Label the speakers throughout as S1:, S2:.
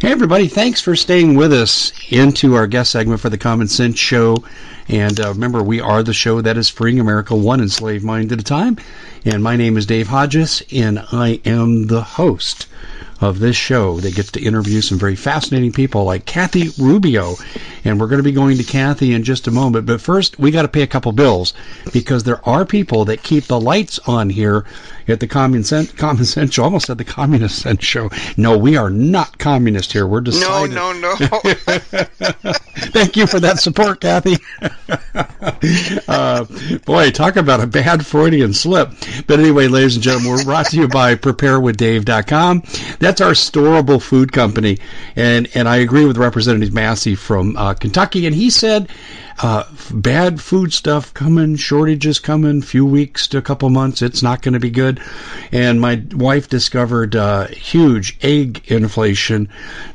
S1: Hey, everybody, thanks for staying with us into our guest segment for the Common Sense Show. And uh, remember, we are the show that is freeing America one enslaved mind at a time. And my name is Dave Hodges, and I am the host of this show that gets to interview some very fascinating people like Kathy Rubio. And we're going to be going to Kathy in just a moment. But first, we got to pay a couple bills because there are people that keep the lights on here at the Common Sense, Common Sense Show. almost at the Communist Sense Show. No, we are not communist here. We're decided.
S2: No, no, no.
S1: Thank you for that support, Kathy. uh, boy, talk about a bad Freudian slip. But anyway, ladies and gentlemen, we're brought to you by PrepareWithDave.com. That's our storable food company. And, and I agree with Representative Massey from uh, Kentucky. And he said uh, bad food stuff coming, shortages coming, few weeks to a couple months. It's not going to be good. And my wife discovered uh, huge egg inflation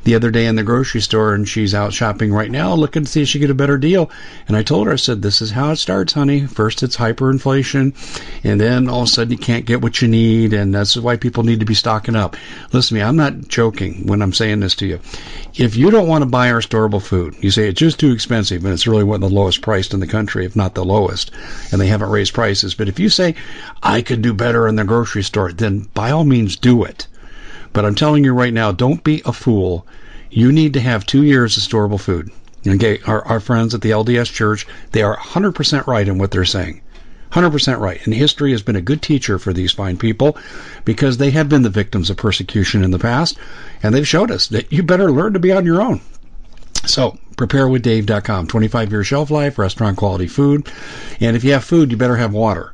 S1: the other day in the grocery store, and she's out shopping right now looking to see if she get a better deal. And I told her, I said, "This is how it starts, honey. First, it's hyperinflation, and then all of a sudden you can't get what you need, and that's why people need to be stocking up." Listen to me, I'm not joking when I'm saying this to you. If you don't want to buy our storable food, you say it's just too expensive, and it's really of the lowest priced in the country, if not the lowest, and they haven't raised prices. But if you say, I could do better in the grocery store, then by all means do it. But I'm telling you right now, don't be a fool. You need to have two years of storable food. Okay, our, our friends at the LDS Church, they are 100% right in what they're saying. 100% right. And history has been a good teacher for these fine people because they have been the victims of persecution in the past. And they've showed us that you better learn to be on your own. So, preparewithdave.com. 25 year shelf life, restaurant quality food. And if you have food, you better have water.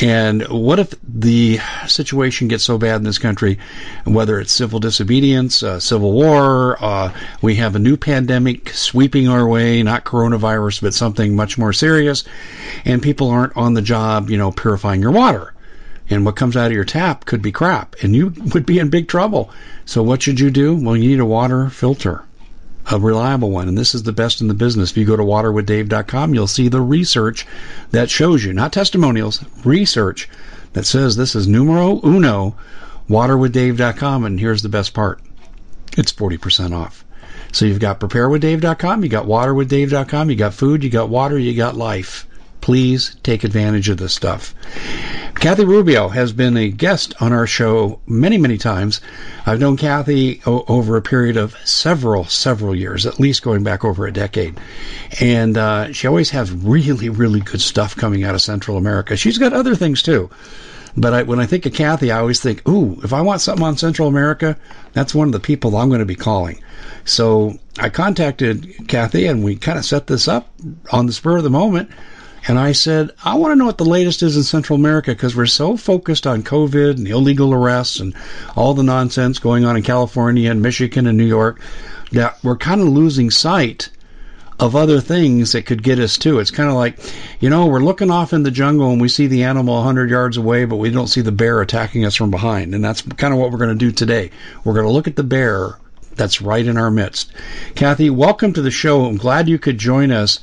S1: And what if the situation gets so bad in this country, whether it's civil disobedience, uh, civil war, uh, we have a new pandemic sweeping our way, not coronavirus, but something much more serious, and people aren't on the job, you know, purifying your water. And what comes out of your tap could be crap, and you would be in big trouble. So what should you do? Well, you need a water filter a reliable one. And this is the best in the business. If you go to waterwithdave.com, you'll see the research that shows you, not testimonials, research that says this is numero uno, waterwithdave.com. And here's the best part it's 40% off. So you've got preparewithdave.com, you got waterwithdave.com, you got food, you got water, you got life. Please take advantage of this stuff. Kathy Rubio has been a guest on our show many, many times. I've known Kathy o- over a period of several, several years, at least going back over a decade. And uh, she always has really, really good stuff coming out of Central America. She's got other things too. But I, when I think of Kathy, I always think, ooh, if I want something on Central America, that's one of the people I'm going to be calling. So I contacted Kathy and we kind of set this up on the spur of the moment. And I said, I want to know what the latest is in Central America because we're so focused on COVID and illegal arrests and all the nonsense going on in California and Michigan and New York that we're kind of losing sight of other things that could get us too. It's kind of like, you know, we're looking off in the jungle and we see the animal 100 yards away, but we don't see the bear attacking us from behind. And that's kind of what we're going to do today. We're going to look at the bear that's right in our midst. Kathy, welcome to the show. I'm glad you could join us.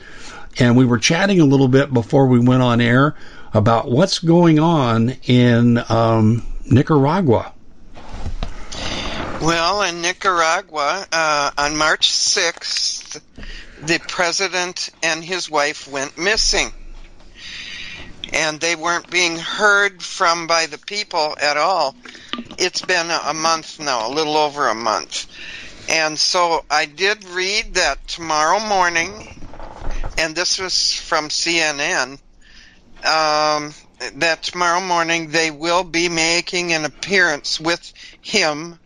S1: And we were chatting a little bit before we went on air about what's going on in um, Nicaragua.
S2: Well, in Nicaragua, uh, on March 6th, the president and his wife went missing. And they weren't being heard from by the people at all. It's been a month now, a little over a month. And so I did read that tomorrow morning and this was from CNN, um, that tomorrow morning they will be making an appearance with him,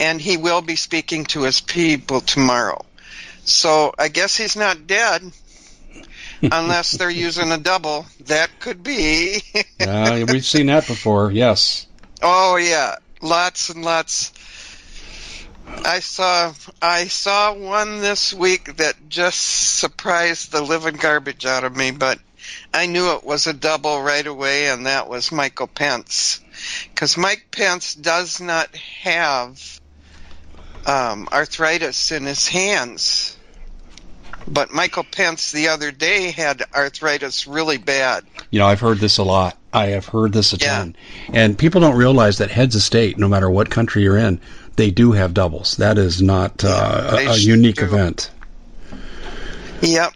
S2: and he will be speaking to his people tomorrow. So I guess he's not dead. unless they're using a double, that could be.
S1: uh, we've seen that before. Yes.
S2: Oh yeah, lots and lots I saw I saw one this week that just surprised the living garbage out of me, but I knew it was a double right away, and that was Michael Pence, because Mike Pence does not have um, arthritis in his hands, but Michael Pence the other day had arthritis really bad.
S1: You know, I've heard this a lot. I have heard this a yeah. ton, and people don't realize that heads of state, no matter what country you're in, they do have doubles. That is not uh, a, a unique do. event.
S2: Yep.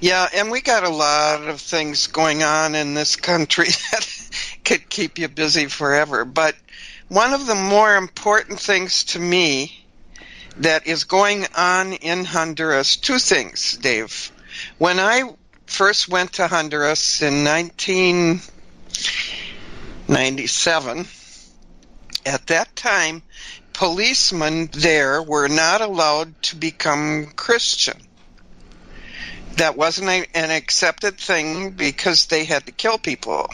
S2: Yeah, and we got a lot of things going on in this country that could keep you busy forever. But one of the more important things to me that is going on in Honduras, two things, Dave. When I first went to Honduras in 1997, at that time, policemen there were not allowed to become Christian. That wasn't a, an accepted thing because they had to kill people.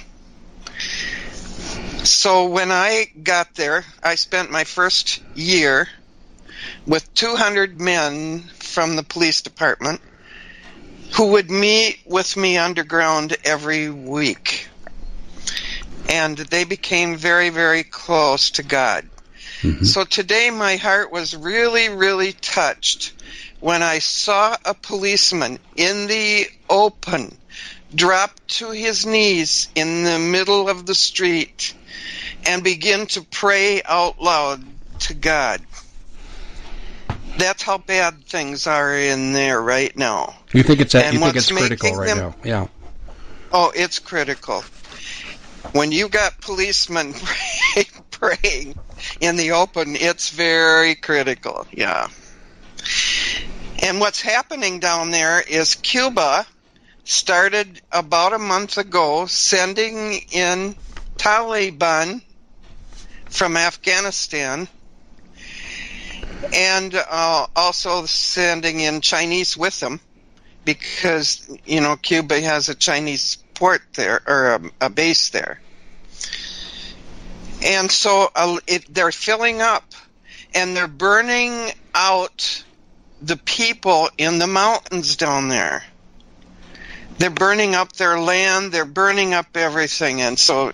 S2: So when I got there, I spent my first year with 200 men from the police department who would meet with me underground every week. And they became very, very close to God. Mm-hmm. So today my heart was really, really touched when I saw a policeman in the open drop to his knees in the middle of the street and begin to pray out loud to God. That's how bad things are in there right now.
S1: You think it's you think it's critical right them, now? Yeah.
S2: Oh, it's critical. When you got policemen praying in the open, it's very critical. Yeah. And what's happening down there is Cuba started about a month ago sending in Taliban from Afghanistan and uh, also sending in Chinese with them because, you know, Cuba has a Chinese port there or a, a base there and so uh, it, they're filling up and they're burning out the people in the mountains down there. They're burning up their land, they're burning up everything. And so,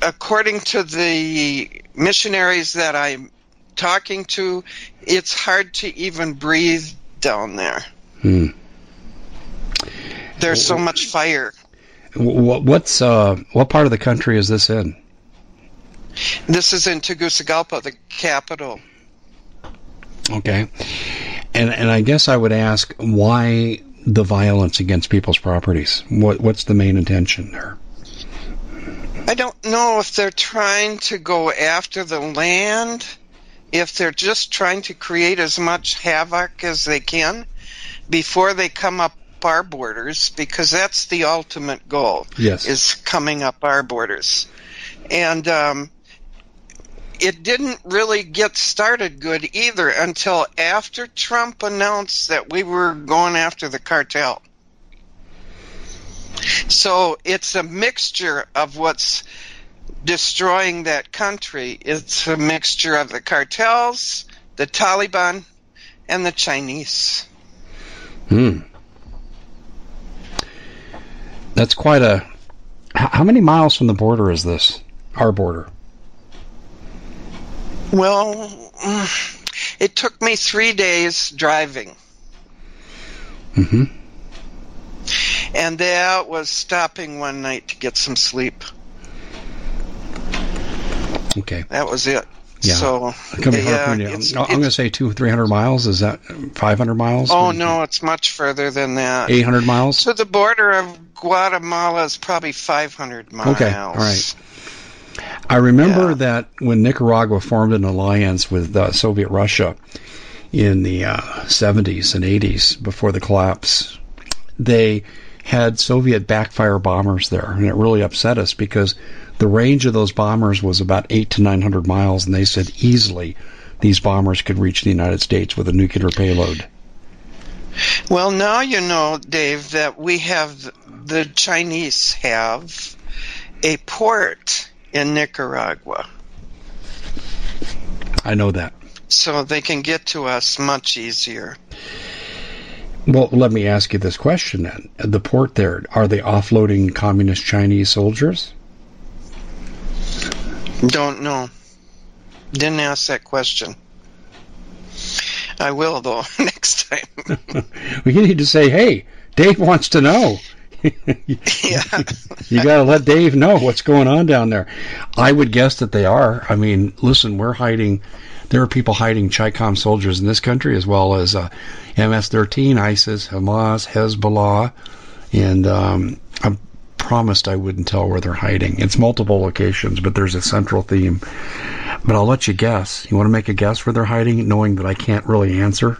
S2: according to the missionaries that I'm talking to, it's hard to even breathe down there. Hmm. There's so much fire.
S1: What's uh, what part of the country is this in?
S2: This is in Tegucigalpa, the capital.
S1: Okay. And and I guess I would ask why the violence against people's properties? What what's the main intention there?
S2: I don't know if they're trying to go after the land, if they're just trying to create as much havoc as they can before they come up our borders because that's the ultimate goal.
S1: Yes.
S2: Is coming up our borders. And um, it didn't really get started good either until after Trump announced that we were going after the cartel. So it's a mixture of what's destroying that country. It's a mixture of the cartels, the Taliban, and the Chinese.
S1: Hmm. That's quite a. How many miles from the border is this? Our border.
S2: Well, it took me three days driving.
S1: Mm-hmm.
S2: And that was stopping one night to get some sleep.
S1: Okay.
S2: That was it.
S1: Yeah.
S2: So
S1: It can be hard
S2: yeah,
S1: I'm, I'm going to say two, three hundred miles. Is that five hundred miles?
S2: Oh no, it's much further than that.
S1: Eight hundred miles.
S2: To the border of Guatemala is probably 500 miles.
S1: Okay, all right. I remember
S2: Yeah.
S1: that when Nicaragua formed an alliance with uh, Soviet Russia in the uh, 70s and 80s before the collapse, they had Soviet backfire bombers there, and it really upset us because the range of those bombers was about eight to 900 miles, and they said easily these bombers could reach the United States with a nuclear payload.
S2: Well, now you know, Dave, that we have the Chinese have a port in Nicaragua,
S1: I know that.
S2: so they can get to us much easier.
S1: Well, let me ask you this question then. At the port there, are they offloading communist Chinese soldiers?
S2: Don't know. Didn't ask that question. I will though next time.
S1: well, you need to say, "Hey, Dave wants to know."
S2: yeah.
S1: you got to let Dave know what's going on down there. I would guess that they are. I mean, listen, we're hiding. There are people hiding Chicom soldiers in this country as well as uh, MS-13, ISIS, Hamas, Hezbollah, and um, I promised I wouldn't tell where they're hiding. It's multiple locations, but there's a central theme. But I'll let you guess. You want to make a guess where they're hiding, knowing that I can't really answer?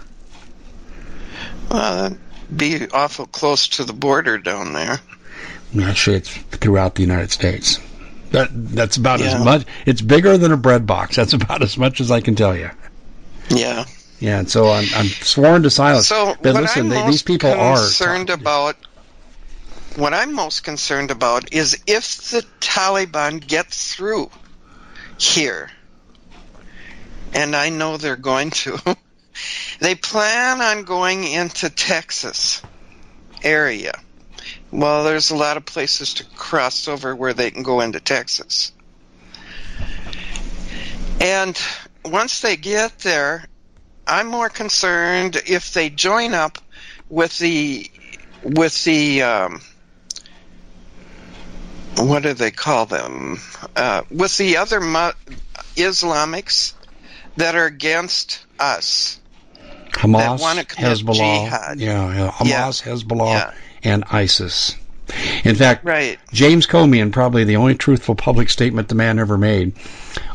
S2: Uh, be awful close to the border down there.
S1: Actually, it's throughout the United States. That that's about
S2: Yeah.
S1: as much. It's bigger than a bread box. That's about as much as I can tell you.
S2: Yeah.
S1: Yeah, and so I'm, I'm sworn to silence.
S2: So
S1: but
S2: what
S1: listen,
S2: I'm
S1: they,
S2: most
S1: these people are
S2: concerned about, what I'm most concerned about is if the Taliban get through here, and I know they're going to. they plan on going into Texas area. Well, there's a lot of places to cross over where they can go into Texas. And once they get there, I'm more concerned if they join up with the with the um, what do they call them? Uh, with the other mu- Islamics that are against us.
S1: Hamas, Hezbollah,
S2: jihad.
S1: yeah, yeah, Hamas, Hezbollah,
S2: Yeah.
S1: and ISIS. In fact,
S2: Right.
S1: James Comey, and probably the only truthful public statement the man ever made,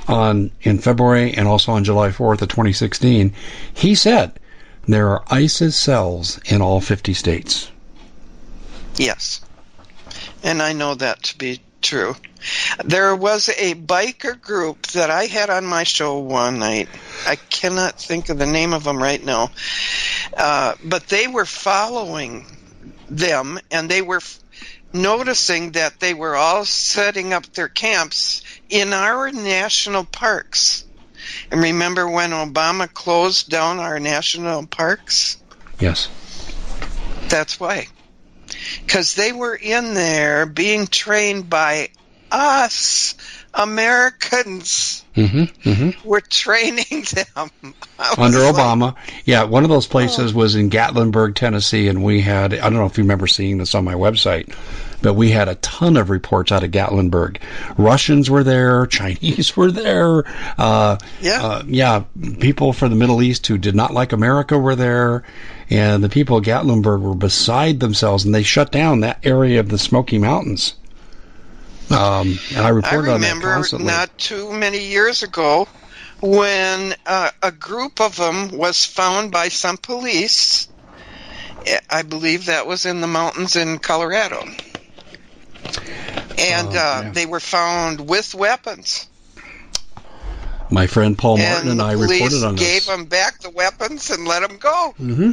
S1: on in February and also on July 4th of 2016, he said there are ISIS cells in all 50 states.
S2: Yes. And I know that to be true. There was a biker group that I had on my show one night. I cannot think of the name of them right now. Uh, but they were following them and they were f- noticing that they were all setting up their camps in our national parks. And remember when Obama closed down our national parks?
S1: Yes.
S2: That's why. Because they were in there being trained by us, Americans.
S1: Mm-hmm. Mm-hmm.
S2: We're training them.
S1: Under
S2: like,
S1: Obama, yeah, one of those places was in Gatlinburg, Tennessee, and we had, I don't know if you remember seeing this on my website, but we had a ton of reports out of Gatlinburg. Russians were there, Chinese were there, uh,
S2: Yeah.
S1: uh, yeah, people from the Middle East who did not like America were there, and the people of Gatlinburg were beside themselves, and they shut down that area of the Smoky Mountains. Um, and I
S2: I
S1: reported on that
S2: remember
S1: constantly.
S2: not too many years ago when uh, a group of them was found by some police I believe that was in the mountains in Colorado. And
S1: Oh,
S2: uh,
S1: yeah.
S2: they were found with weapons.
S1: My friend Paul Martin
S2: and
S1: I reported on
S2: gave
S1: this.
S2: them back the weapons and let them go.
S1: hmm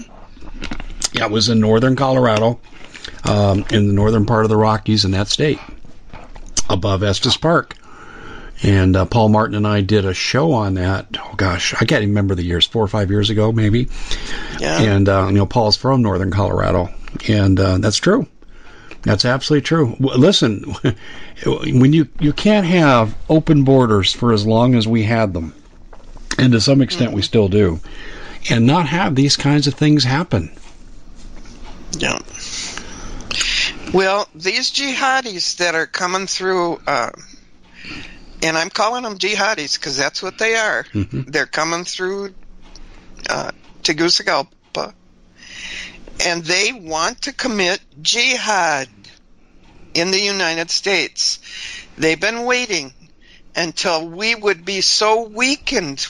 S1: Yeah, it was in northern Colorado, um, in the northern part of the Rockies in that state, above Estes Park. And uh, Paul Martin and I did a show on that. Oh gosh, I can't even remember the years, four or five years ago, maybe.
S2: Yeah.
S1: And uh, you know, Paul's from northern Colorado, and uh, that's true. That's absolutely true. Listen, when you you can't have open borders for as long as we had them, and to some extent we still do, and not have these kinds of things happen.
S2: Yeah. Well, these jihadis that are coming through, uh, and I'm calling them jihadis because that's what they are.
S1: Mhm.
S2: They're coming through uh, Tegucigalpa, and they want to commit jihad in the United States. They've been waiting until we would be so weakened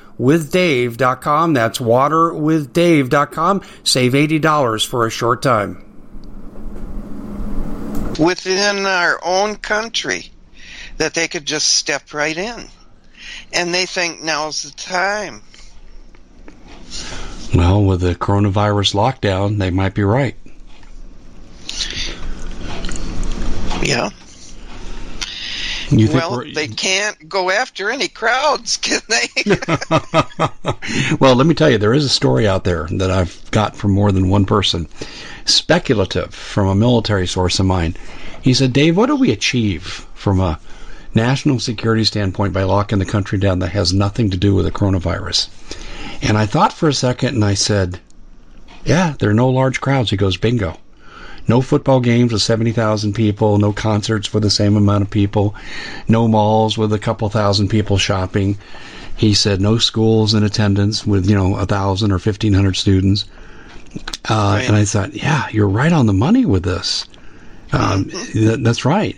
S1: waterwithdave.com. That's waterwithdave.com. Save $80 for a short time.
S2: within our own country that they could just step right in. And they think now's the time.
S1: Well, with the coronavirus lockdown, they might be right.
S2: Yeah.
S1: You think
S2: Well, they can't go after any crowds, can they?
S1: well, let me tell you, there is a story out there that I've got from more than one person. Speculative from a military source of mine. He said, Dave, what do we achieve from a national security standpoint by locking the country down that has nothing to do with the coronavirus? And I thought for a second and I said, yeah, there are no large crowds. He goes, bingo. No football games with 70,000 people, no concerts with the same amount of people, no malls with a couple thousand people shopping. He said no schools in attendance with, you know, a thousand or 1,500 students. Uh,
S2: Right.
S1: And I thought, yeah, you're right on the money with this. Um, th- that's right.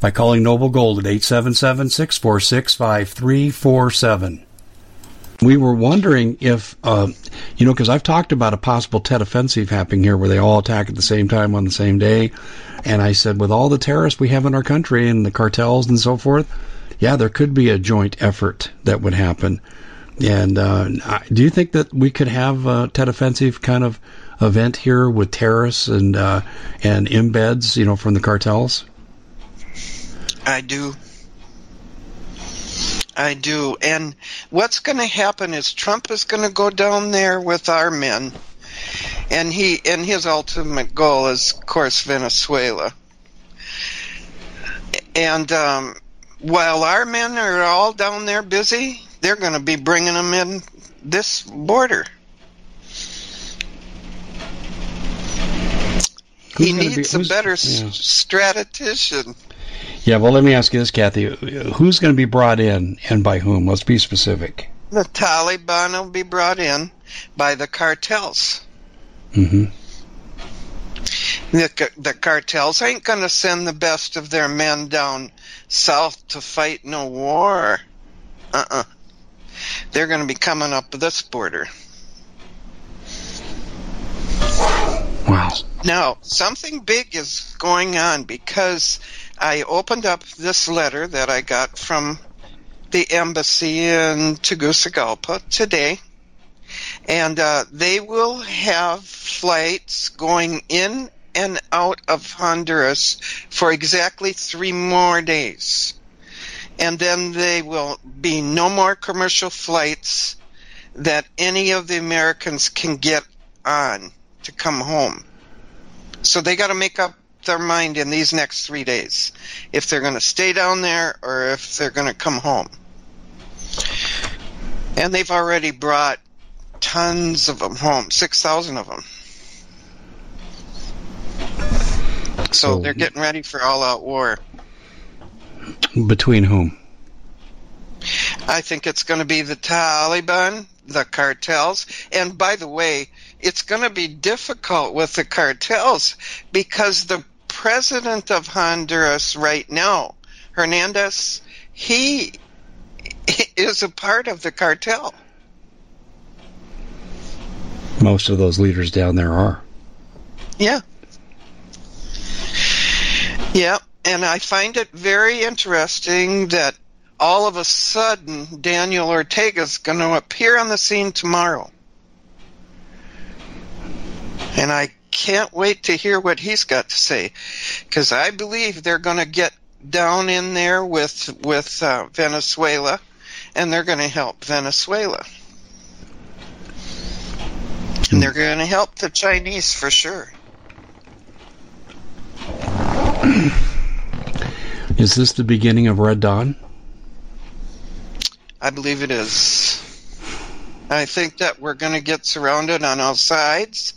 S1: by calling Noble Gold at 877 646 5347. We were wondering if, uh, you know, because I've talked about a possible Tet offensive happening here where they all attack at the same time on the same day. And I said, with all the terrorists we have in our country and the cartels and so forth, yeah, there could be a joint effort that would happen. And uh, do you think that we could have a Tet offensive kind of event here with terrorists and uh, and embeds, you know, from the cartels?
S2: I do. I do. And what's going to happen is Trump is going to go down there with our men. And he and his ultimate goal is of course Venezuela. And um, while our men are all down there busy, they're going to be bringing them in this border. Who's he needs be, a better yeah. strategician.
S1: Yeah, well, let me ask you this, Kathy. Who's going to be brought in and by whom? Let's be specific.
S2: The Taliban will be brought in by the cartels.
S1: Mm-hmm.
S2: The, the cartels ain't going to send the best of their men down south to fight no war. Uh-uh. They're going to be coming up this border.
S1: Wow.
S2: Now, something big is going on because I opened up this letter that I got from the embassy in Tegucigalpa today, and uh, they will have flights going in and out of Honduras for exactly three more days. And then there will be no more commercial flights that any of the Americans can get on to come home. So they got to make up their mind in these next three days if they're going to stay down there or if they're going to come home. And they've already brought tons of them home, 6,000 of them. So they're getting ready for all out war.
S1: Between whom?
S2: I think it's going to be the Taliban, the cartels, and by the way, it's going to be difficult with the cartels because the president of Honduras right now, Hernandez, he is a part of the cartel.
S1: Most of those leaders down there are.
S2: Yeah. Yeah, and I find it very interesting that all of a sudden Daniel Ortega is going to appear on the scene tomorrow. And I can't wait to hear what he's got to say because I believe they're going to get down in there with with uh, Venezuela and they're going to help Venezuela. And they're going to help the Chinese for sure.
S1: Is this the beginning of Red Dawn?
S2: I believe it is. I think that we're going to get surrounded on all sides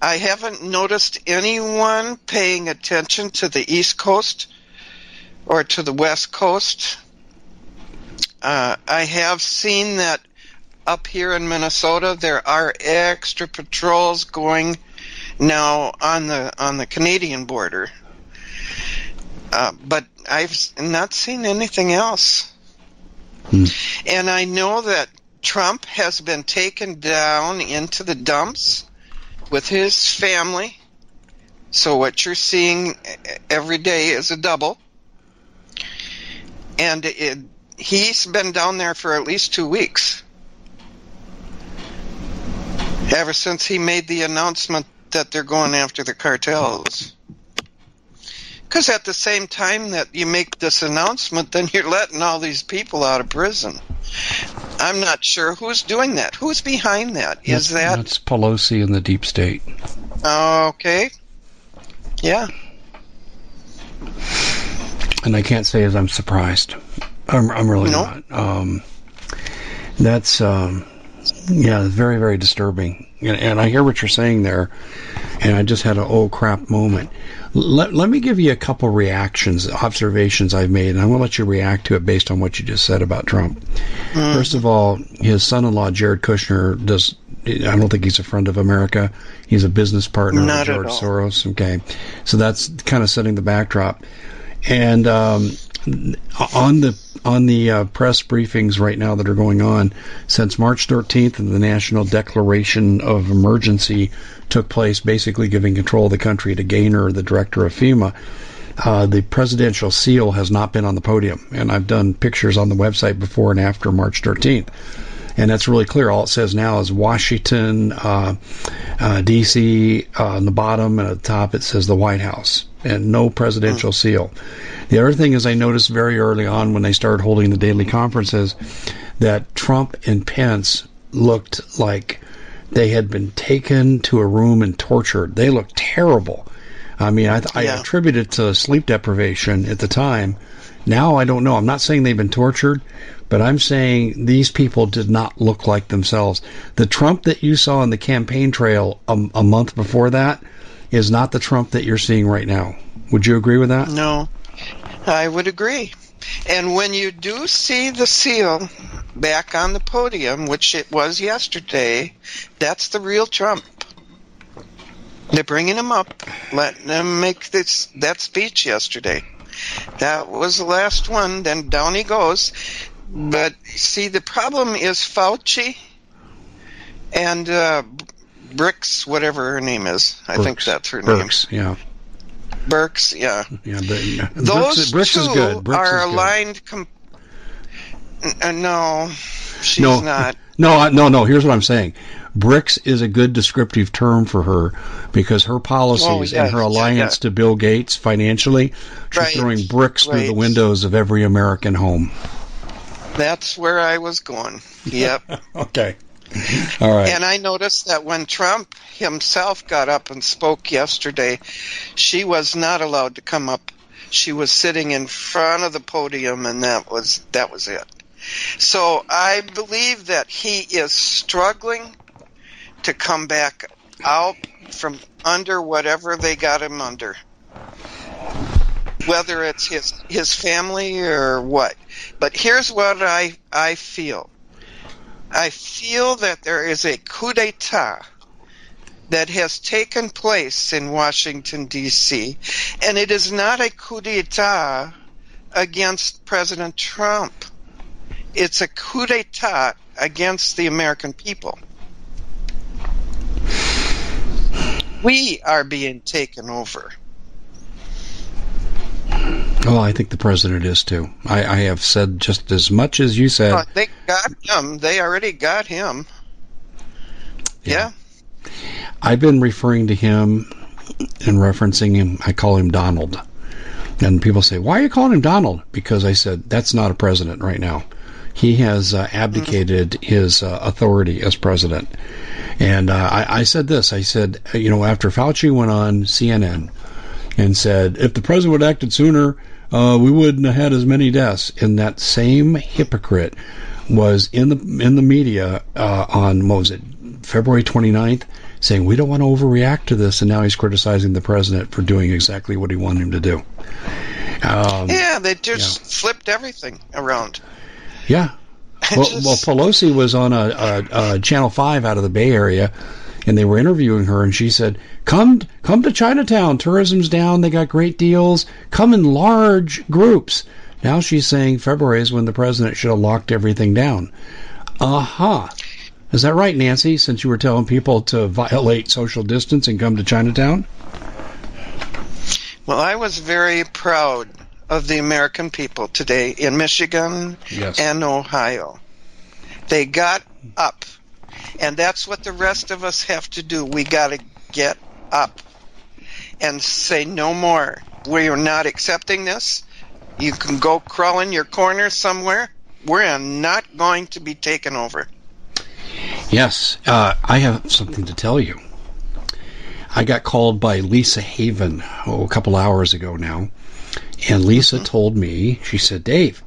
S2: I haven't noticed anyone paying attention to the East Coast or to the West Coast. Uh, I have seen that up here in Minnesota there are extra patrols going now on the on the Canadian border, uh, but I've not seen anything else. Hmm. And I know that Trump has been taken down into the dumps with his family. So what you're seeing every day is a double. And it, he's been down there for at least two weeks. Ever since he made the announcement that they're going after the cartels. Because at the same time that you make this announcement, then you're letting all these people out of prison. I'm not sure who's doing that. Who's behind that? Is that
S1: that's Pelosi and the deep state?
S2: Okay. Yeah.
S1: And I can't say as I'm surprised. I'm, I'm really not. Um, That's um, yeah, very very disturbing. And, and I hear what you're saying there, and I just had an oh crap moment. Let, let me give you a couple reactions, observations I've made, and I'm going to let you react to it based on what you just said about Trump. Mm. First of all, his son-in-law Jared Kushner does. I don't think he's a friend of America. He's a business partner
S2: Not
S1: of George Soros. Okay, so that's kind of setting the backdrop. And um, on the on the uh, press briefings right now that are going on since March 13th and the national declaration of emergency took place, basically giving control of the country to Gaynor, the director of FEMA. Uh, the presidential seal has not been on the podium, and I've done pictures on the website before and after March 13th and that's really clear. All it says now is Washington, uh, uh, D.C. Uh, on the bottom, and at the top it says the White House, and no presidential mm. seal. The other thing is, I noticed very early on when they started holding the daily conferences that Trump and Pence looked like they had been taken to a room and tortured. They looked terrible. I mean, I, I yeah. attribute it to sleep deprivation at the time. Now I don't know. I'm not saying they've been tortured, but I'm saying these people did not look like themselves. The Trump that you saw on the campaign trail a, a month before that is not the Trump that you're seeing right now. Would you agree with that?
S2: No, I would agree. And when you do see the seal back on the podium, which it was yesterday, that's the real Trump. They're bringing him up, letting him make this that speech yesterday. That was the last one. Then down he goes. But see, the problem is Fauci and uh, Bricks, whatever her name is. I think that's her
S1: Birx,
S2: name.
S1: Yeah.
S2: Birx, yeah.
S1: Yeah, but, yeah.
S2: Those
S1: Bricks,
S2: two
S1: is good. Bricks
S2: are
S1: is
S2: aligned. Com- uh, no, she's
S1: no,
S2: not.
S1: No, no, no. Here's what I'm saying. Bricks is a good descriptive term for her because her policies oh, yes, and her alliance yeah. to Bill Gates financially, she's right, throwing bricks right. through the windows of every American home.
S2: That's where I was going. Yep.
S1: okay. All right.
S2: And I noticed that when Trump himself got up and spoke yesterday, she was not allowed to come up. She was sitting in front of the podium, and that was that was it. So I believe that he is struggling to come back out from under whatever they got him under. Whether it's his his family or what. But here's what I I feel. I feel that there is a coup d'etat that has taken place in Washington, D.C., and it is not a coup d'etat against President Trump. It's a coup d'etat against the American people. We are being taken over.
S1: Oh, I think the president is too. I, I have said just as much as you said.
S2: they got him. They already got him. Yeah.
S1: yeah. I've been referring to him and referencing him. I call him Donald. And people say, why are you calling him Donald? Because I said, that's not a president right now. He has uh, abdicated mm-hmm. his uh, authority as president. And uh, I, I said this I said, you know, after Fauci went on CNN and said, if the president would have acted sooner, uh, we wouldn't have had as many deaths. And that same hypocrite was in the in the media uh, on what was it February 29th saying we don't want to overreact to this, and now he's criticizing the president for doing exactly what he wanted him to do.
S2: Um, yeah, they just yeah. flipped everything around.
S1: Yeah. Well, just... well, Pelosi was on a, a, a Channel Five out of the Bay Area and they were interviewing her, and she said, "Come, come to Chinatown. Tourism's down. They got great deals. Come in large groups." Now she's saying February is when the president should have locked everything down. Aha. Uh-huh. Is that right, Nancy? Since you were telling people to violate social distance and come to Chinatown?
S2: Well, I was very proud of the American people today in Michigan yes. and Ohio. They got up and that's what the rest of us have to do. We got to get up and say no more. We are not accepting this. You can go crawl in your corner somewhere. We're not going to be taken over.
S1: Yes, uh, I have something to tell you. I got called by Lisa Haven oh, a couple hours ago now, and Lisa mm-hmm. told me, she said, Dave,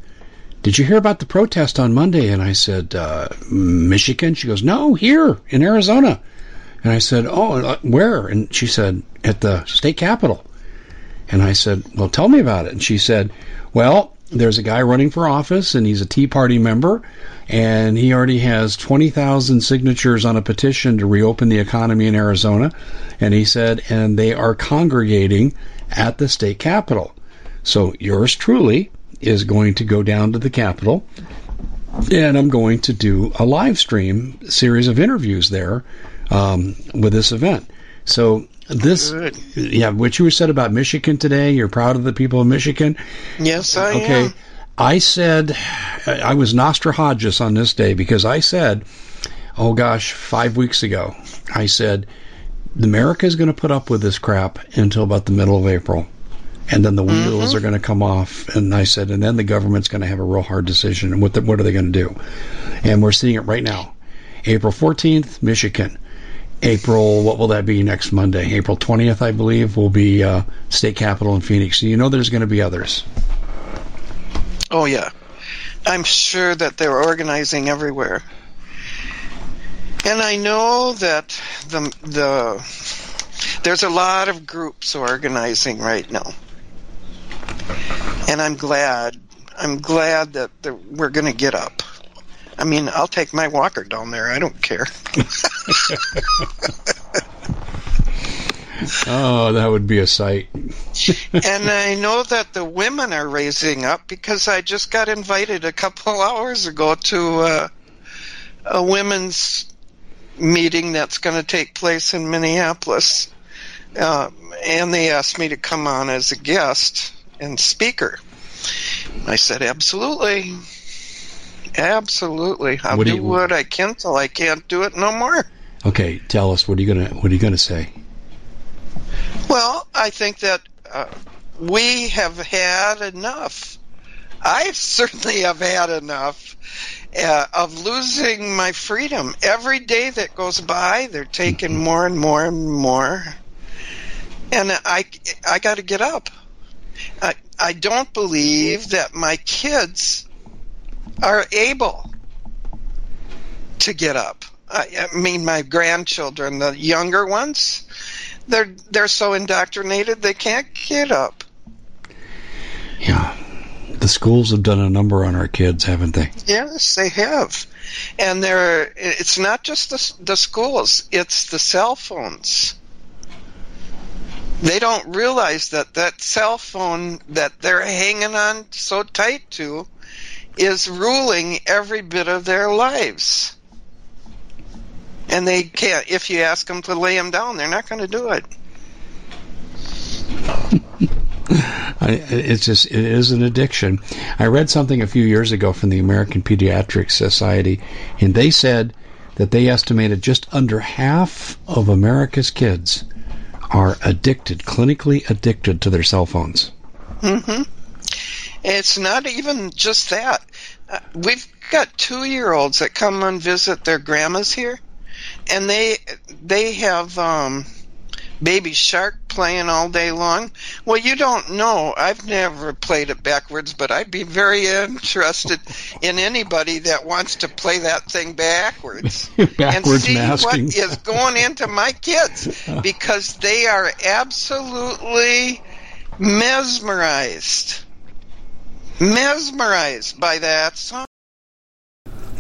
S1: did you hear about the protest on Monday? And I said, uh, Michigan. She goes, no, here in Arizona. And I said, oh, uh, where? And she said, at the state capitol. And I said, well, tell me about it. And she said, well, there's a guy running for office and he's a Tea Party member and he already has 20,000 signatures on a petition to reopen the economy in Arizona. And he said, and they are congregating at the state capitol. So yours truly is going to go down to the Capitol, and I'm going to do a live stream series of interviews there um, with this event. So this, Good. yeah, what you said about Michigan today, you're proud of the people of Michigan.
S2: Yes, I am. okay. am.
S1: I said I was Nostrahadges on this day because I said, oh gosh, five weeks ago, I said America is going to put up with this crap until about the middle of April and then the wheels mm-hmm. are going to come off. And I said, and then the government's going to have a real hard decision. And what the, what are they going to do? And we're seeing it right now. April 14th, Michigan. April, what will that be next Monday? April 20th, I believe, will be uh, state capital in Phoenix. So you know there's going to be others.
S2: Oh yeah, I'm sure that they're organizing everywhere, and I know that the the there's a lot of groups organizing right now and I'm glad. I'm glad that we're going to get up. I mean, I'll take my walker down there. I don't care.
S1: oh, that would be a sight.
S2: and I know that the women are raising up because I just got invited a couple hours ago to uh, a women's meeting that's going to take place in Minneapolis. Uh, and they asked me to come on as a guest and speaker. I said, absolutely. Absolutely. I'll what do, you, what I can till I can't do it no more.
S1: Okay, tell us what are you gonna what are you gonna say?
S2: Well, I think that uh, we have had enough. I certainly have had enough uh, of losing my freedom. Every day that goes by, they're taking mm-hmm. more and more and more, and I I got to get up. I, don't believe that my kids are able to get up. I, I mean, my grandchildren, the younger ones, they're they're so indoctrinated they can't get up.
S1: Yeah, the schools have done a number on our kids, haven't they?
S2: Yes, they have, and they're. It's not just the the schools; it's the cell phones they don't realize that that cell phone that they're hanging on so tight to is ruling every bit of their lives. And they can't, if you ask them to lay them down, they're not going to do it.
S1: I, it's just it is an addiction. I read something a few years ago from the American Pediatric Society, and they said that they estimated just under half of America's kids are addicted, clinically addicted to their cell phones.
S2: Mm-hmm. It's not even just that. Uh, we've got two-year-olds that come and visit their grandmas here, and they they have um, Baby Shark playing all day long. Well, you don't know. I've never played it backwards, but I'd be very interested in anybody that wants to play that thing backwards,
S1: backwards
S2: and see
S1: masking.
S2: what is going into my kids uh. because they are absolutely mesmerized, mesmerized by that song.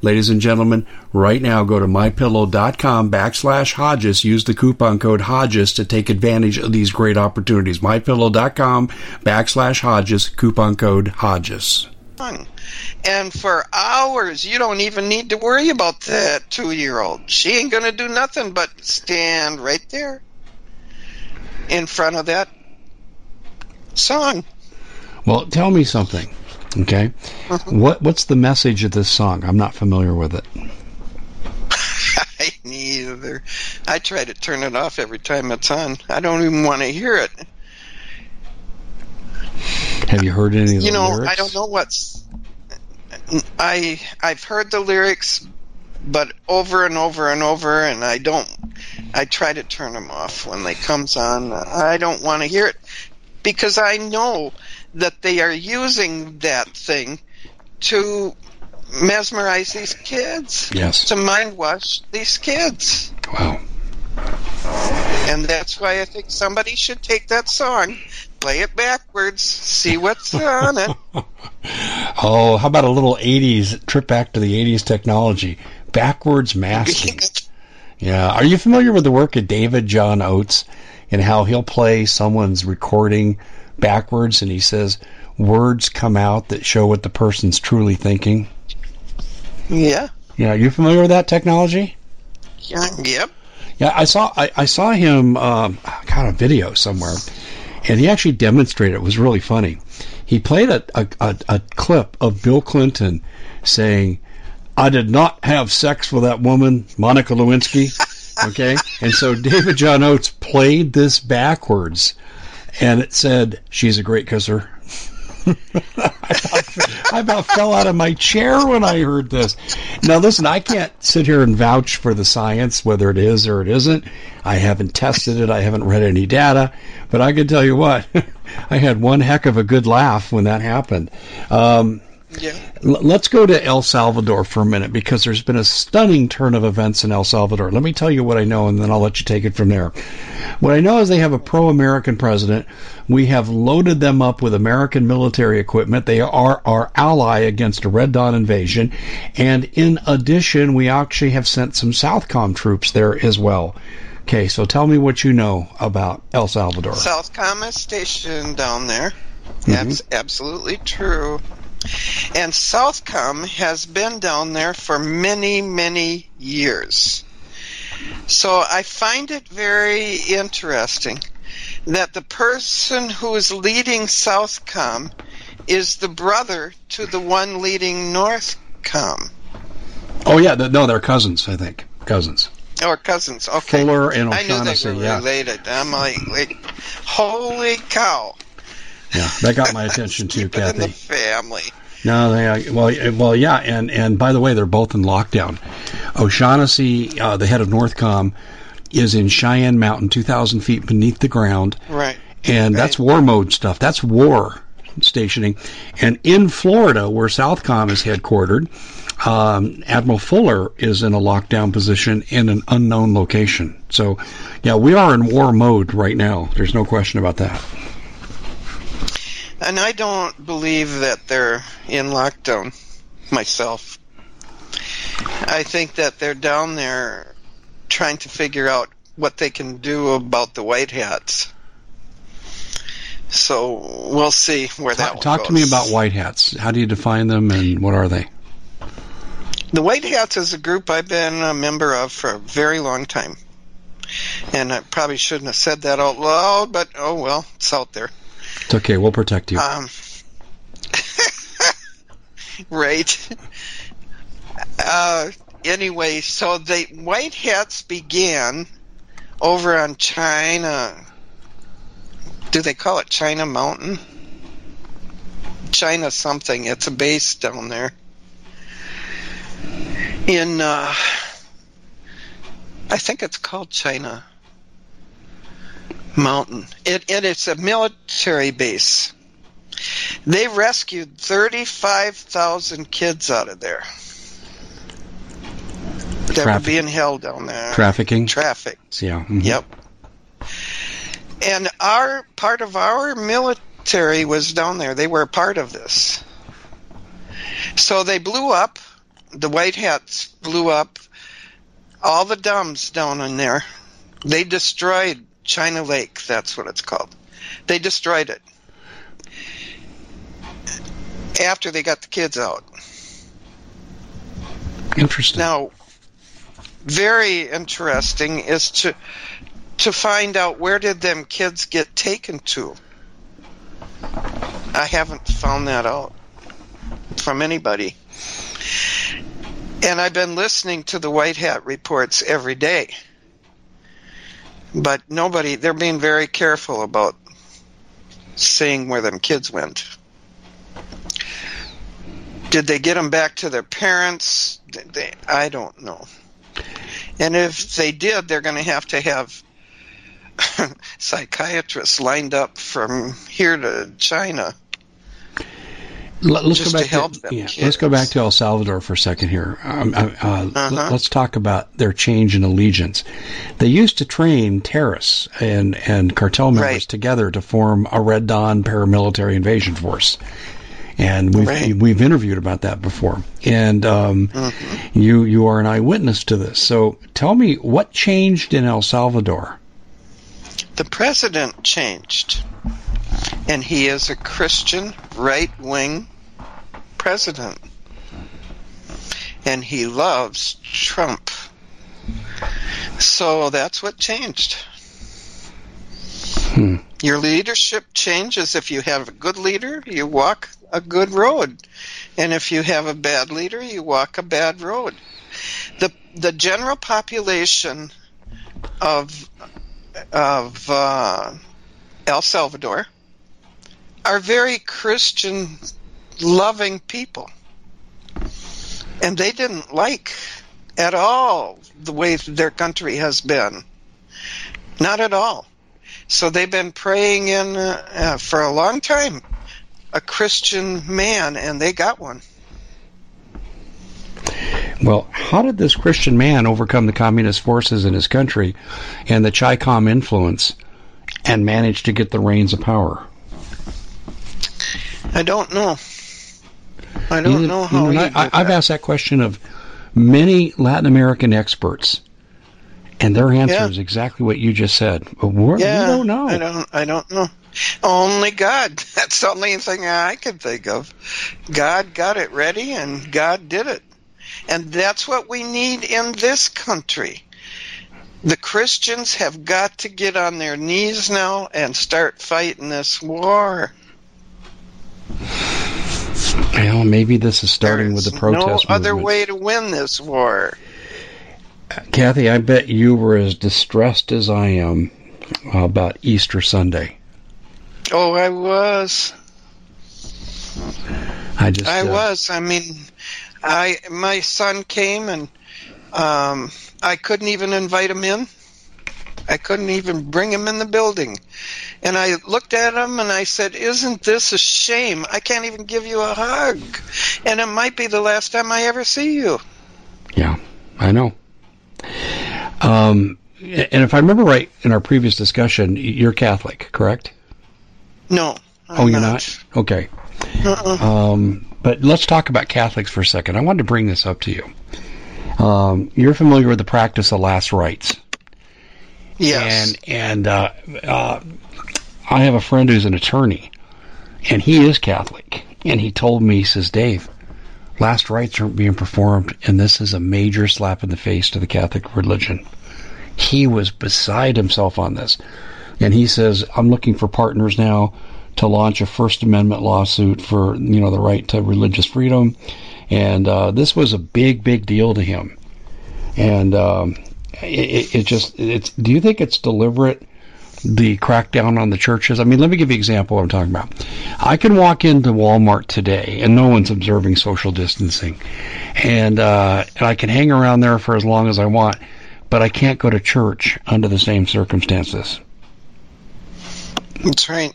S1: Ladies and gentlemen, right now go to mypillow.com backslash Hodges. Use the coupon code Hodges to take advantage of these great opportunities. Mypillow.com backslash Hodges, coupon code Hodges.
S2: And for hours, you don't even need to worry about that two year old. She ain't going to do nothing but stand right there in front of that song.
S1: Well, tell me something. Okay. Mm-hmm. What what's the message of this song? I'm not familiar with it.
S2: I neither. I try to turn it off every time it's on. I don't even want to hear it.
S1: Have you heard any of the
S2: you know,
S1: lyrics?
S2: I don't know what's. I I've heard the lyrics, but over and over and over, and I don't. I try to turn them off when they comes on. I don't want to hear it because I know that they are using that thing to mesmerize these kids,
S1: Yes.
S2: to mind wash these kids.
S1: Wow.
S2: And that's why I think somebody should take that song, play it backwards, see what's on it.
S1: Oh, how about a little 80s trip back to the 80s technology? Backwards masking. Yeah. Are you familiar with the work of David John Oates and how he'll play someone's recording backwards and he says words come out that show what the person's truly thinking?
S2: yeah.
S1: Yeah. You familiar with that technology?
S2: Yeah. Yep.
S1: Yeah, I saw I, I saw him um, got a video somewhere, and he actually demonstrated. It was really funny. He played a, a, a, a clip of Bill Clinton saying, "I did not have sex with that woman, Monica Lewinsky." Okay, and so David John Oates played this backwards, and it said, "She's a great kisser." I, about, fell out of my chair when I heard this. Now, listen, I can't sit here and vouch for the science, whether it is or it isn't. I haven't tested it. I haven't read any data. But I can tell you what, I had one heck of a good laugh when that happened. Um,
S2: Yeah.
S1: L- Let's go to El Salvador for a minute because there's been a stunning turn of events in El Salvador. Let me tell you what I know and then I'll let you take it from there. What I know is they have a pro American president. We have loaded them up with American military equipment. They are our ally against a Red Dawn invasion. And in addition, we actually have sent some Southcom troops there as well. Okay, so tell me what you know about El Salvador.
S2: Southcom is stationed down there.
S1: Mhm.
S2: That's absolutely true. And Southcom has been down there for many, many years. So I find it very interesting that the person who is leading Southcom is the brother to the one leading Northcom.
S1: Oh, yeah, no, they're cousins, I think. Cousins.
S2: Or cousins. Okay.
S1: Faller and
S2: I knew they
S1: O'Shaughnessy,
S2: were
S1: yeah.
S2: related. I'm like, like, holy cow.
S1: Yeah, that got my attention too,
S2: it in the
S1: Kathy.
S2: family.
S1: No, they uh, well, well, yeah, and and by the way, they're both in lockdown. O'Shaughnessy, uh, the head of Northcom, is in Cheyenne Mountain, 2,000 feet beneath the ground,
S2: Right.
S1: and that's war mode stuff. That's war stationing. And in Florida, where Southcom is headquartered, um, Admiral Faller is in a lockdown position in an unknown location. So, yeah, we are in war mode right now. There's no question about that.
S2: And I don't believe that they're in lockdown myself. I think that they're down there trying to figure out what they can do about the white hats. So we'll see where that
S1: Talk,
S2: one
S1: talk to me about white hats. How do you define them, and what are they?
S2: The White Hats is a group I've been a member of for a very long time. And I probably shouldn't have said that out loud, but oh well, it's out there.
S1: It's okay. We'll protect you.
S2: Um, right. Uh, anyway, so the White Hats began over on China. Do they call it China Mountain? China something. It's a base down there. In, uh, I think it's called China Mountain. It, and it's a military base. They rescued 35,000 kids out of there that were
S1: Traffic-
S2: being held down there.
S1: Trafficking.
S2: Trafficked.
S1: yeah. mhm.
S2: Yep. And our part of our military was down there. They were a part of this. So they blew up. The White Hats blew up all the dams down in there. They destroyed China Lake. That's what it's called. They destroyed it after they got the kids out.
S1: Interesting.
S2: Now, very interesting is to to find out where did them kids get taken to. I haven't found that out from anybody. And I've been listening to the White Hat reports every day. But nobody, they're being very careful about seeing where them kids went. Did they get them back to their parents? They, I don't know. And if they did, they're going to have to have psychiatrists lined up from here to China
S1: let, us go back
S2: to help them
S1: yeah,
S2: kids.
S1: let's go back to El Salvador for a second here. Um, uh, uh,
S2: Uh-huh.
S1: Let's talk about their change in allegiance. They used to train terrorists and and cartel members
S2: Right.
S1: together to form a Red Dawn paramilitary invasion force. And we've
S2: Right.
S1: we've interviewed about that before. And um,
S2: Mm-hmm.
S1: you you are an eyewitness to this. So tell me what changed in El Salvador.
S2: The president changed, and he is a Christian right wing president. And he loves Trump. So that's what changed.
S1: Hmm.
S2: Your leadership changes if you have a good leader, you walk a good road. And if you have a bad leader, you walk a bad road. The the general population of of uh, El Salvador are very Christian loving people. And they didn't like at all the way their country has been. Not at all. So they've been praying in uh, uh, for a long time a Christian man, and they got one.
S1: Well, how did this Christian man overcome the communist forces in his country and the Chi-Com influence and manage to get the reins of power?
S2: I don't know. I don't
S1: You-
S2: know
S1: you
S2: how
S1: know, I, I've asked that question of many Latin American experts, and their answer
S2: Yeah.
S1: is exactly what you just said. We're,
S2: Yeah,
S1: we don't know.
S2: I don't. I don't know. Only God. That's the only thing I can think of. God got it ready, and God did it, and that's what we need in this country. The Christians have got to get on their knees now and start fighting this war.
S1: Well, maybe this is starting with the
S2: There's
S1: protest
S2: No other way to win this war.
S1: Kathy, I bet you were as distressed as I am about Easter Sunday.
S2: Oh, I was.
S1: I just
S2: I
S1: uh,
S2: was. I mean, I my son came and um, I couldn't even invite him in. I couldn't even bring him in the building. And I looked at him and I said, "Isn't this a shame? I can't even give you a hug, and it might be the last time I ever see you."
S1: Yeah, I know. Um, and if I remember right in our previous discussion, you're Catholic, correct?
S2: No. I'm
S1: oh, you're not. Okay.
S2: Uh-uh.
S1: Um, but let's talk about Catholics for a second. I wanted to bring this up to you. Um, you're familiar with the practice of last rites,
S2: Yes.
S1: and and uh, uh, I have a friend who's an attorney, and he is Catholic, and he told me, he says, Dave, last rites aren't being performed, and this is a major slap in the face to the Catholic religion. He was beside himself on this, and he says, I'm looking for partners now to launch a First Amendment lawsuit for you know the right to religious freedom, and uh, this was a big, big deal to him, and um, it, it just it's. Do you think it's deliberate? The crackdown on the churches. I mean, let me give you an example of what I'm talking about. I can walk into Walmart today, and no one's observing social distancing, and uh, and I can hang around there for as long as I want, but I can't go to church under the same circumstances.
S2: That's right.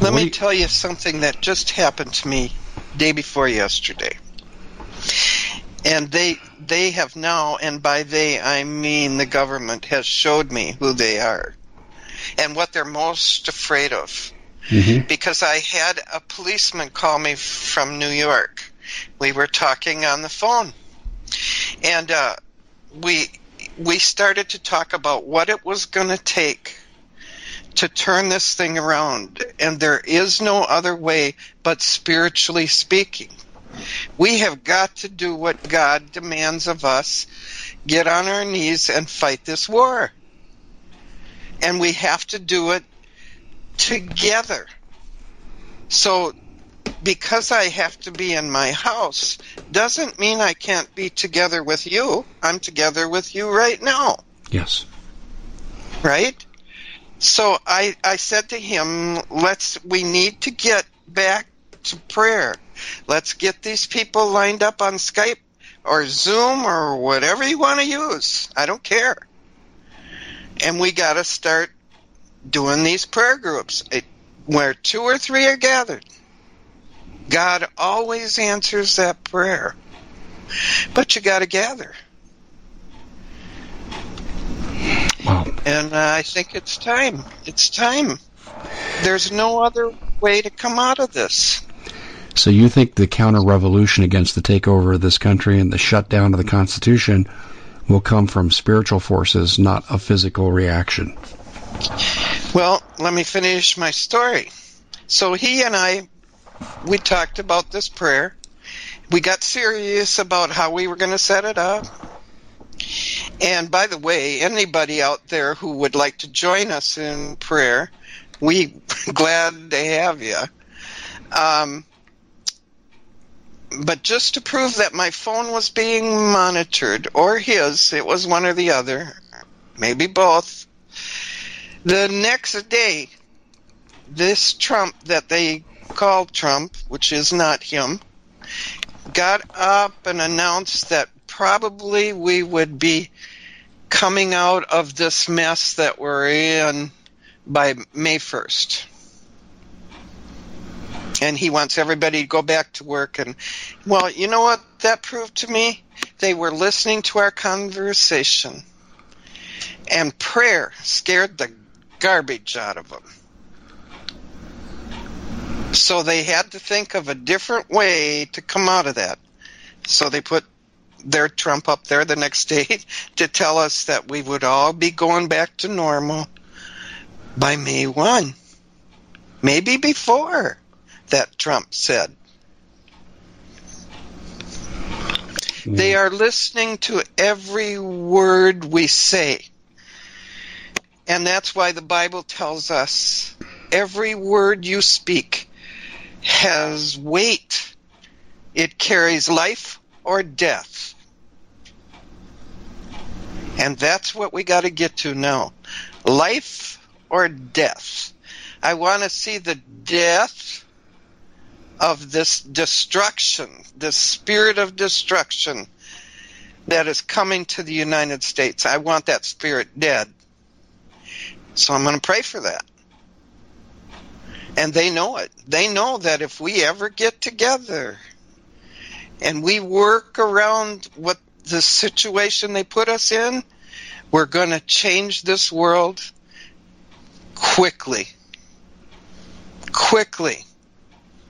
S2: Let me tell you something that just happened to me day before yesterday. And they they have now, and by they I mean the government has showed me who they are and what they're most afraid of.
S1: Mm-hmm.
S2: Because I had a policeman call me from New York. We were talking on the phone, and uh, we we started to talk about what it was going to take to turn this thing around, and there is no other way but spiritually speaking. We have got to do what God demands of us get on our knees and fight this war. And we have to do it together. So, because I have to be in my house doesn't mean I can't be together with you. I'm together with you right now
S1: Yes.
S2: right? So I I said to him, let's we need to get back to prayer. Let's get these people lined up on Skype or Zoom or whatever you want to use. I don't care. And we got to start doing these prayer groups it, where two or three are gathered. God always answers that prayer. But you got to gather.
S1: Wow.
S2: And uh, I think it's time. It's time. There's no other way to come out of this.
S1: So you think the counter revolution against the takeover of this country and the shutdown of the Constitution will come from spiritual forces, not a physical reaction?
S2: Well, let me finish my story. So he and I, we talked about this prayer. We got serious about how we were going to set it up. And by the way, anybody out there who would like to join us in prayer, we glad to have you. Um, but just to prove that my phone was being monitored, or his, it was one or the other, maybe both. The next day, this Trump that they call Trump, which is not him, got up and announced that probably we would be coming out of this mess that we're in by May 1st. And he wants everybody to go back to work. And, well, you know what that proved to me? They were listening to our conversation. And prayer scared the garbage out of them. So they had to think of a different way to come out of that. So they put their Trump up there the next day to tell us that we would all be going back to normal by May 1. Maybe before that Trump said. They are listening to every word we say. And that's why the Bible tells us every word you speak has weight. It carries life or death. And that's what we got to get to now. Life or death. I want to see the death of this destruction, this spirit of destruction that is coming to the United States. I want that spirit dead. So I'm going to pray for that. And they know it. They know that if we ever get together and we work around what the situation they put us in, we're going to change this world quickly. Quickly.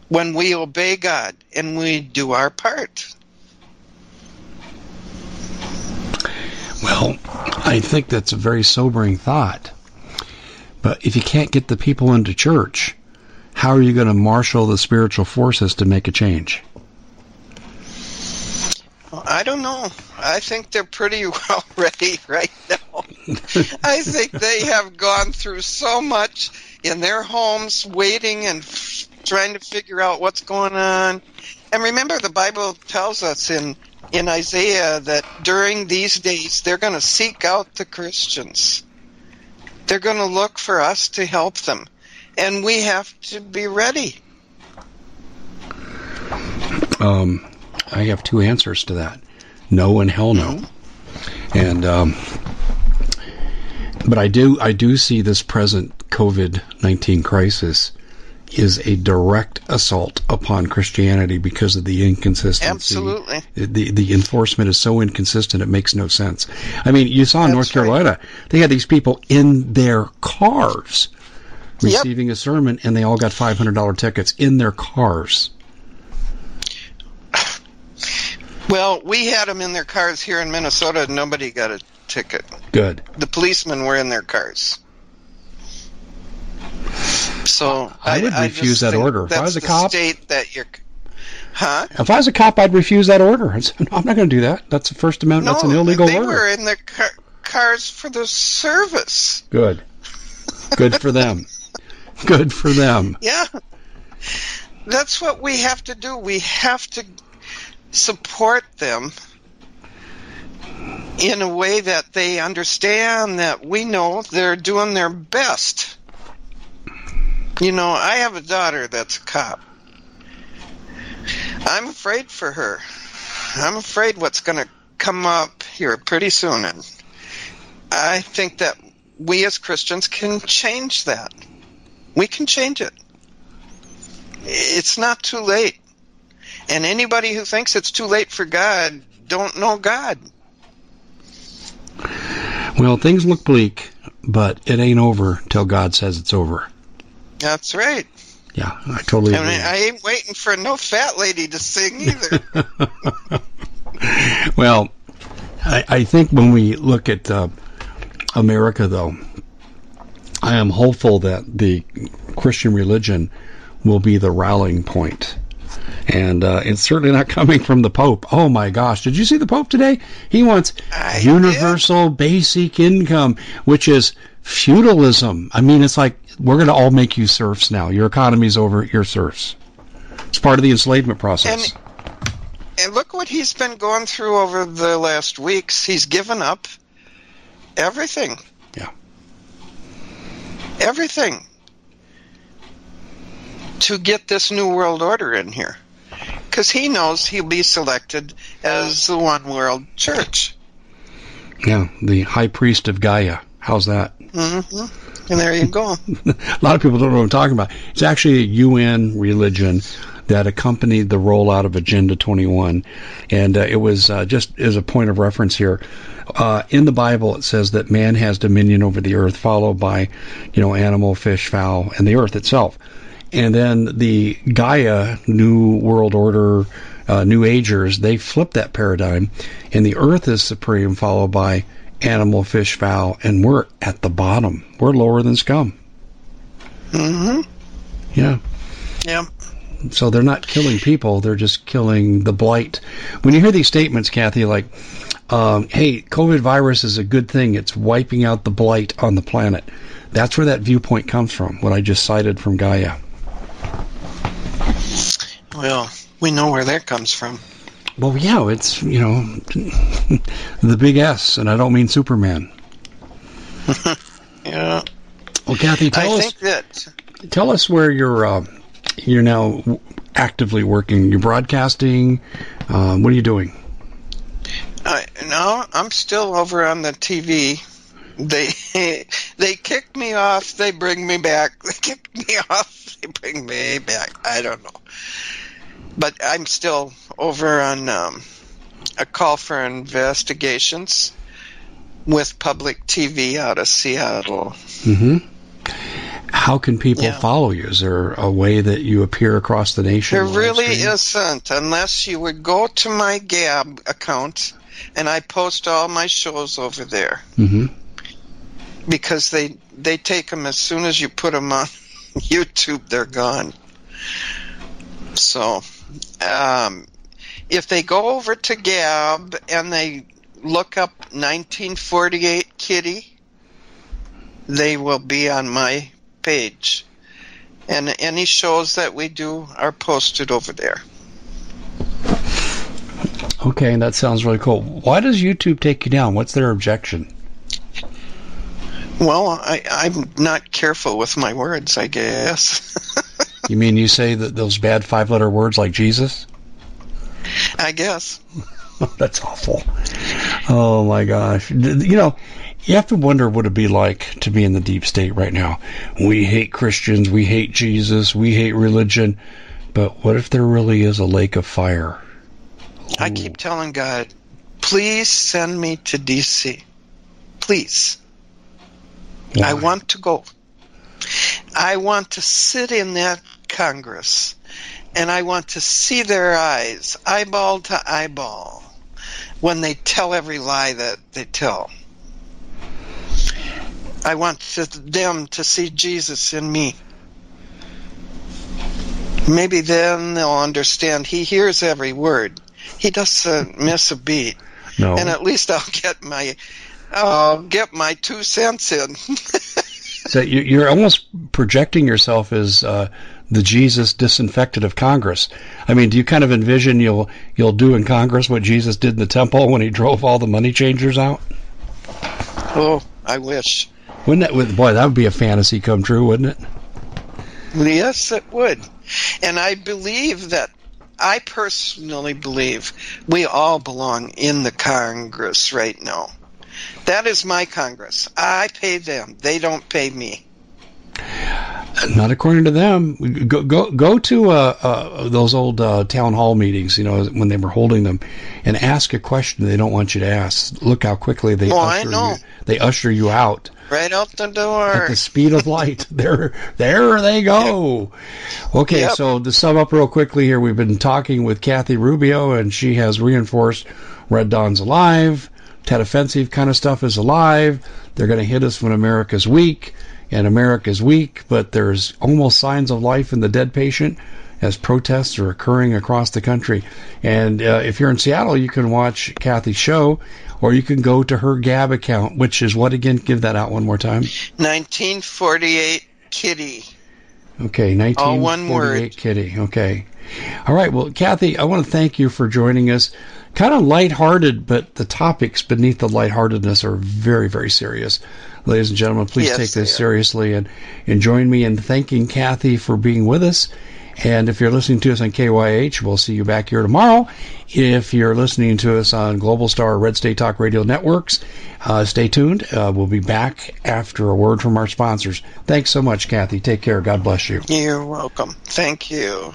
S2: When we obey God and we do our part.
S1: Well, I think that's a very sobering thought. But if you can't get the people into church, how are you going to marshal the spiritual forces to make a change?
S2: I don't know. I think they're pretty well ready right now. I think they have gone through so much in their homes, waiting and f- trying to figure out what's going on. And remember, the Bible tells us in in Isaiah that during these days they're going to seek out the Christians. They're going to look for us to help them, and we have to be ready.
S1: Um, I have two answers to that: no and hell no. And um, but I do I do see this present COVID nineteen crisis is a direct assault upon Christianity because of the inconsistency.
S2: Absolutely.
S1: The the enforcement is so inconsistent it makes no sense. I mean, you saw in
S2: That's
S1: North
S2: right.
S1: Carolina, they had these people in their cars
S2: Yep.
S1: receiving a sermon and they all got $500 tickets in their cars.
S2: Well, we had them in their cars here in Minnesota, and nobody got a ticket.
S1: Good.
S2: The policemen were in their cars. So
S1: I would
S2: just
S1: refuse that order. If I was a cop-
S2: state that you're, huh?
S1: If I was a cop, I'd refuse that order. No, I'm not going to do that. That's the First Amendment. That's an illegal
S2: they
S1: order.
S2: They were in their car- cars for the service.
S1: Good. Good for them. Good for them.
S2: Yeah. That's what we have to do. We have to support them in a way that they understand that we know they're doing their best. You know, I have a daughter that's a cop. I'm afraid for her. I'm afraid what's going to come up here pretty soon. And I think that we as Christians can change that. We can change it. It's not too late. And anybody who thinks it's too late for God don't know God.
S1: Well, things look bleak, but it ain't over till God says it's over.
S2: That's right.
S1: Yeah, I totally
S2: I
S1: agree.
S2: mean, I ain't waiting for no fat lady to sing either.
S1: well, I, I think when we look at uh, America, though, I am hopeful that the Christian religion will be the rallying point. And uh, it's certainly not coming from the Pope. Oh my gosh. Did you see the Pope today? He wants
S2: I
S1: universal basic income, which is feudalism. I mean, it's like we're going to all make you serfs now. Your economy's over, you're serfs. It's part of the enslavement process.
S2: And- And look what he's been going through over the last weeks. He's given up everything.
S1: Yeah.
S2: Everything. To get this new world order in here. Because he knows he'll be selected as the one world church.
S1: Yeah, the high priest of Gaia. How's that?
S2: Hmm And there you go.
S1: a lot of people don't know what I'm talking about. It's actually a UN religion that accompanied the rollout of Agenda 21, and uh, it was uh, just as a point of reference here. Uh, in the Bible, it says that man has dominion over the earth, followed by, you know, animal, fish, fowl, and the earth itself. And then the Gaia New World Order, uh, New Agers, they flip that paradigm, and the earth is supreme, followed by animal, fish, fowl, and we're at the bottom. We're lower than scum.
S2: Mm-hmm.
S1: Yeah.
S2: Yeah.
S1: So they're not killing people; they're just killing the blight. When you hear these statements, Kathy, like, um, "Hey, COVID virus is a good thing; it's wiping out the blight on the planet," that's where that viewpoint comes from. What I just cited from Gaia.
S2: Well, we know where that comes from.
S1: Well, yeah, it's you know the big S, and I don't mean Superman.
S2: Yeah.
S1: Well, Kathy, tell
S2: I
S1: us
S2: think that
S1: tell us where you're uh, you're now actively working. You're broadcasting. Um, what are you doing?
S2: I, no, I'm still over on the TV. They they kick me off. They bring me back. They kick me off. They bring me back. I don't know, but I'm still over on um, a call for investigations with public TV out of Seattle.
S1: hmm How can people
S2: Yeah.
S1: follow you? Is there a way that you appear across the nation?
S2: There really isn't, unless you would go to my Gab account, and I post all my shows over there.
S1: Mhm.
S2: because they they take them as soon as you put them on YouTube, they're gone. So, um, if they go over to Gab and they look up 1948 Kitty, they will be on my page. And any shows that we do are posted over there.
S1: Okay, that sounds really cool. Why does YouTube take you down? What's their objection?
S2: Well, I, I'm not careful with my words, I guess.
S1: You mean you say that those bad five-letter words like Jesus?
S2: I guess.
S1: That's awful. Oh my gosh. You know, you have to wonder what it'd be like to be in the deep state right now. We hate Christians, we hate Jesus, we hate religion, but what if there really is a lake of fire?
S2: I keep telling God, please send me to DC. Please. I want to go. I want to sit in that Congress and I want to see their eyes, eyeball to eyeball, when they tell every lie that they tell. I want to, them to see Jesus in me. Maybe then they'll understand He hears every word. He doesn't miss a beat
S1: No.
S2: and at least I'll get my I'll get my two cents in.
S1: So you- you're almost projecting yourself as uh, the Jesus disinfected of Congress. I mean, do you kind of envision you'll you'll do in Congress what Jesus did in the temple when he drove all the money changers out?
S2: oh, I wish.
S1: Wouldn't that? Boy, that would be a fantasy come true, wouldn't it?
S2: Yes, it would. And I believe that I personally believe we all belong in the Congress right now. That is my Congress. I pay them. They don't pay me.
S1: Not according to them. Go go go to uh, uh, those old uh, town hall meetings. You know when they were holding them, and ask a question they don't want you to ask. Look how quickly they
S2: Oh,
S1: usher you. They usher you out
S2: Right out the door.
S1: at the speed of light. there, there they go. Okay,
S2: Yep.
S1: so to sum up real quickly here, we've been talking with Kathy Rubio, and she has reinforced Red Dawn's alive. Tet offensive kind of stuff is alive. They're going to hit us when America's weak, and America's weak, but there's almost signs of life in the dead patient as protests are occurring across the country. And uh, if you're in Seattle, you can watch Kathy's show, or you can go to her Gab account, which is what again? Give that out one more time.
S2: 1948 Kitty.
S1: Okay, 1948
S2: All one word.
S1: Kitty. Okay. All right. Well, Kathy, I want to thank you for joining us. Kind of lighthearted, but the topics beneath the lightheartedness are very, very serious. Ladies and gentlemen, please
S2: Yes,
S1: take this seriously and, and join me in thanking Kathy for being with us. And if you're listening to us on KYH, we'll see you back here tomorrow. If you're listening to us on Global Star Red State Talk Radio Networks, uh, stay tuned. Uh, we'll be back after a word from our sponsors. Thanks so much, Kathy. Take care. God bless you.
S2: You're welcome. Thank you.